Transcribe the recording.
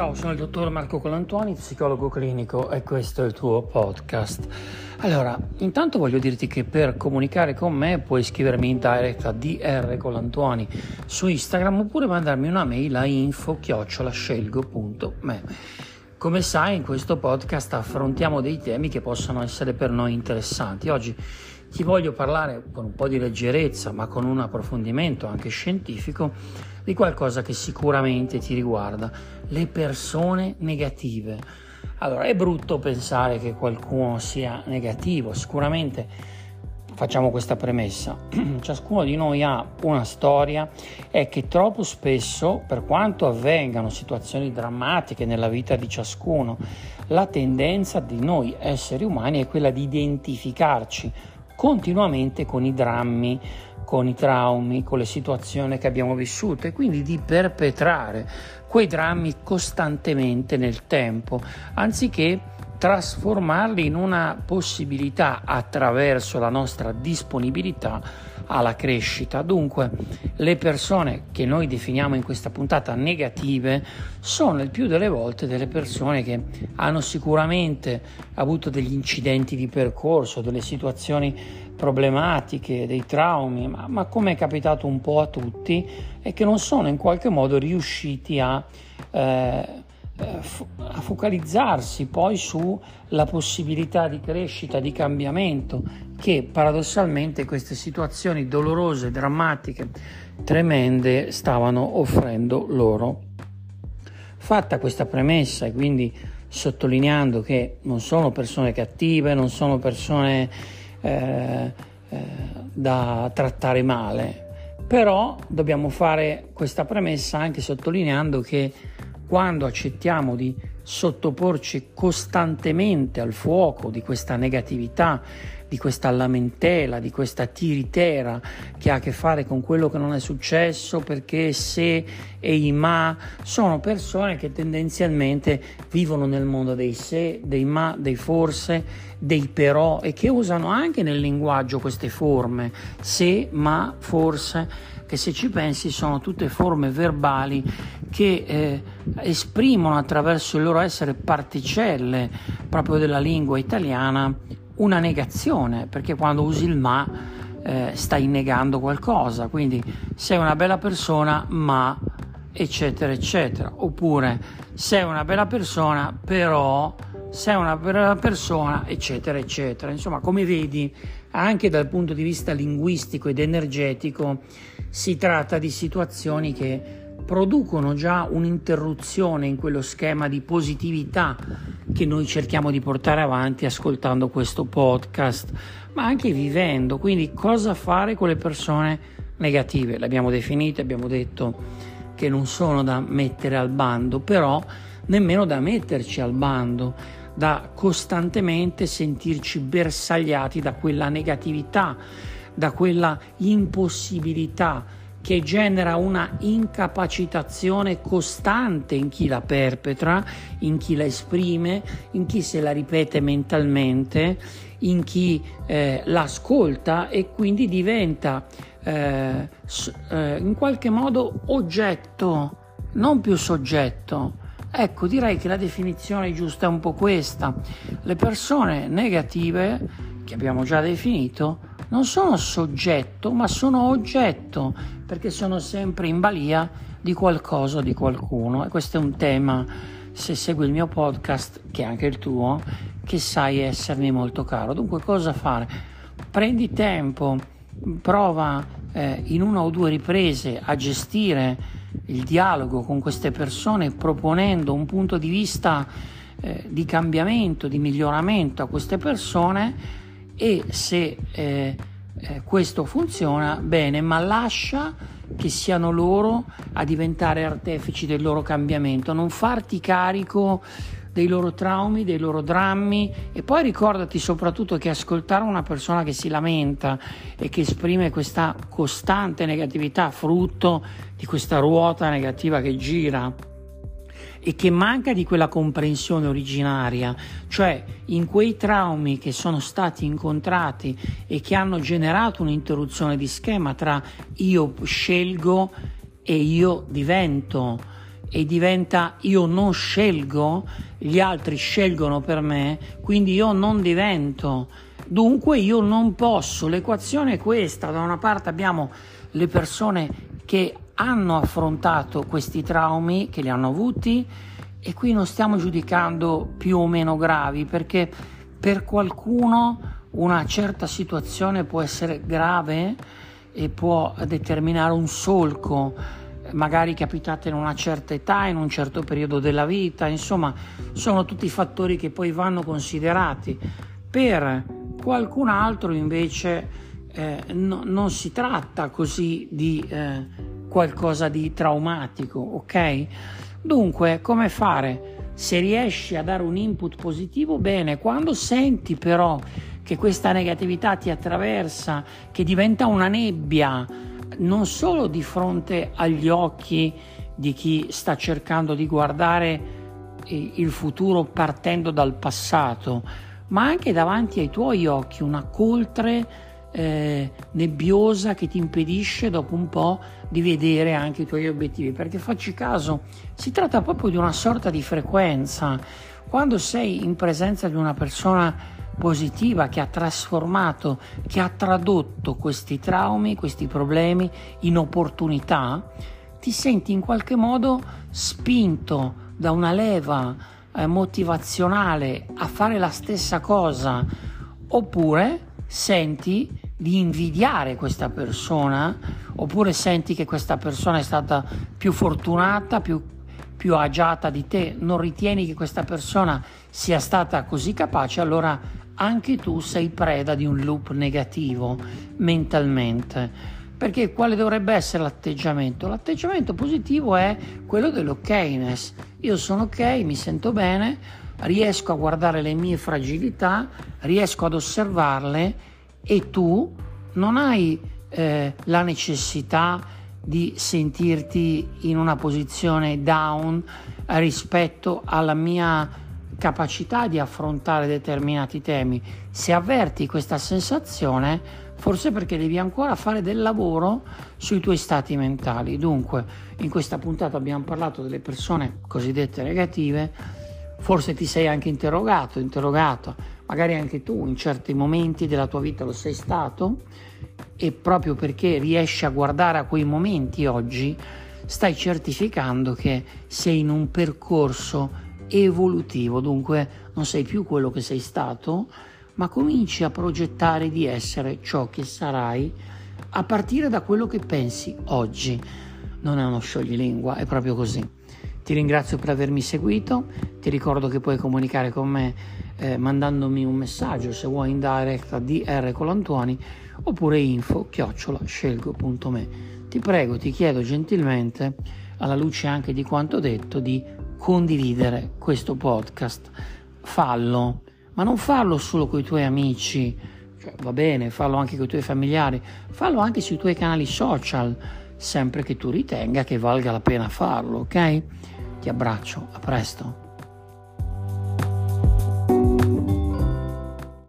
Ciao, sono il dottor Marco Colantuoni, psicologo clinico e questo è il tuo podcast. Allora, intanto voglio dirti che per comunicare con me puoi scrivermi in direct a dr Colantuoni su Instagram oppure mandarmi una mail a info-scelgo.me. Come sai, in questo podcast affrontiamo dei temi che possono essere per noi interessanti. Oggi ti voglio parlare con un po' di leggerezza, ma con un approfondimento anche scientifico, di qualcosa che sicuramente ti riguarda, le persone negative. Allora, è brutto pensare che qualcuno sia negativo, sicuramente facciamo questa premessa. Ciascuno di noi ha una storia e che troppo spesso, per quanto avvengano situazioni drammatiche nella vita di ciascuno, la tendenza di noi esseri umani è quella di identificarci continuamente con i drammi, con i traumi, con le situazioni che abbiamo vissuto e quindi di perpetrare quei drammi costantemente nel tempo, anziché trasformarli in una possibilità attraverso la nostra disponibilità alla crescita. Dunque, le persone che noi definiamo in questa puntata negative sono il più delle volte delle persone che hanno sicuramente avuto degli incidenti di percorso, delle situazioni problematiche, dei traumi, ma, ma come è capitato un po' a tutti, e che non sono in qualche modo riusciti a eh, a focalizzarsi poi sulla possibilità di crescita, di cambiamento che paradossalmente queste situazioni dolorose, drammatiche, tremende stavano offrendo loro. Fatta questa premessa e quindi sottolineando che non sono persone cattive, non sono persone eh, eh, da trattare male, però dobbiamo fare questa premessa anche sottolineando che quando accettiamo di sottoporci costantemente al fuoco di questa negatività, di questa lamentela, di questa tiritera che ha a che fare con quello che non è successo, perché se e i ma sono persone che tendenzialmente vivono nel mondo dei se, dei ma, dei forse, dei però e che usano anche nel linguaggio queste forme, se, ma, forse che se ci pensi sono tutte forme verbali che eh, esprimono attraverso il loro essere particelle proprio della lingua italiana una negazione, perché quando usi il ma eh, stai negando qualcosa, quindi sei una bella persona ma eccetera eccetera, oppure sei una bella persona però sei una bella persona eccetera eccetera, insomma come vedi anche dal punto di vista linguistico ed energetico si tratta di situazioni che producono già un'interruzione in quello schema di positività che noi cerchiamo di portare avanti ascoltando questo podcast, ma anche vivendo. Quindi cosa fare con le persone negative? Le abbiamo definite, abbiamo detto che non sono da mettere al bando, però nemmeno da metterci al bando, da costantemente sentirci bersagliati da quella negatività da quella impossibilità che genera una incapacitazione costante in chi la perpetra, in chi la esprime, in chi se la ripete mentalmente, in chi eh, l'ascolta e quindi diventa eh, eh, in qualche modo oggetto, non più soggetto. Ecco, direi che la definizione giusta è un po' questa. Le persone negative, che abbiamo già definito, non sono soggetto, ma sono oggetto, perché sono sempre in balia di qualcosa o di qualcuno. E questo è un tema, se segui il mio podcast, che è anche il tuo, che sai essermi molto caro. Dunque cosa fare? Prendi tempo, prova eh, in una o due riprese a gestire il dialogo con queste persone proponendo un punto di vista eh, di cambiamento, di miglioramento a queste persone e se eh, eh, questo funziona bene, ma lascia che siano loro a diventare artefici del loro cambiamento, non farti carico dei loro traumi, dei loro drammi e poi ricordati soprattutto che ascoltare una persona che si lamenta e che esprime questa costante negatività frutto di questa ruota negativa che gira e che manca di quella comprensione originaria, cioè in quei traumi che sono stati incontrati e che hanno generato un'interruzione di schema tra io scelgo e io divento e diventa io non scelgo, gli altri scelgono per me, quindi io non divento. Dunque io non posso. L'equazione è questa. Da una parte abbiamo le persone che hanno affrontato questi traumi, che li hanno avuti, e qui non stiamo giudicando più o meno gravi, perché per qualcuno una certa situazione può essere grave e può determinare un solco magari capitate in una certa età, in un certo periodo della vita, insomma sono tutti fattori che poi vanno considerati. Per qualcun altro invece eh, no, non si tratta così di eh, qualcosa di traumatico, ok? Dunque, come fare? Se riesci a dare un input positivo, bene, quando senti però che questa negatività ti attraversa, che diventa una nebbia, non solo di fronte agli occhi di chi sta cercando di guardare il futuro partendo dal passato, ma anche davanti ai tuoi occhi una coltre eh, nebbiosa che ti impedisce dopo un po' di vedere anche i tuoi obiettivi, perché facci caso, si tratta proprio di una sorta di frequenza. Quando sei in presenza di una persona positiva che ha trasformato, che ha tradotto questi traumi, questi problemi in opportunità, ti senti in qualche modo spinto da una leva eh, motivazionale a fare la stessa cosa, oppure senti di invidiare questa persona, oppure senti che questa persona è stata più fortunata, più più agiata di te, non ritieni che questa persona sia stata così capace, allora anche tu sei preda di un loop negativo mentalmente. Perché quale dovrebbe essere l'atteggiamento? L'atteggiamento positivo è quello dell'okness. Io sono ok, mi sento bene, riesco a guardare le mie fragilità, riesco ad osservarle e tu non hai eh, la necessità di sentirti in una posizione down rispetto alla mia capacità di affrontare determinati temi. Se avverti questa sensazione, forse perché devi ancora fare del lavoro sui tuoi stati mentali. Dunque, in questa puntata abbiamo parlato delle persone cosiddette negative, forse ti sei anche interrogato, interrogato, magari anche tu in certi momenti della tua vita lo sei stato e proprio perché riesci a guardare a quei momenti oggi, stai certificando che sei in un percorso evolutivo, dunque non sei più quello che sei stato, ma cominci a progettare di essere ciò che sarai a partire da quello che pensi oggi. Non è uno scioglilingua, è proprio così. Ti ringrazio per avermi seguito, ti ricordo che puoi comunicare con me eh, mandandomi un messaggio se vuoi in direct a DR Colantuoni oppure info chiocciola scelgo.me. Ti prego, ti chiedo gentilmente, alla luce anche di quanto detto, di condividere questo podcast. Fallo, ma non farlo solo con i tuoi amici, cioè, va bene, fallo anche con i tuoi familiari, fallo anche sui tuoi canali social, sempre che tu ritenga che valga la pena farlo, ok? Ti abbraccio, a presto.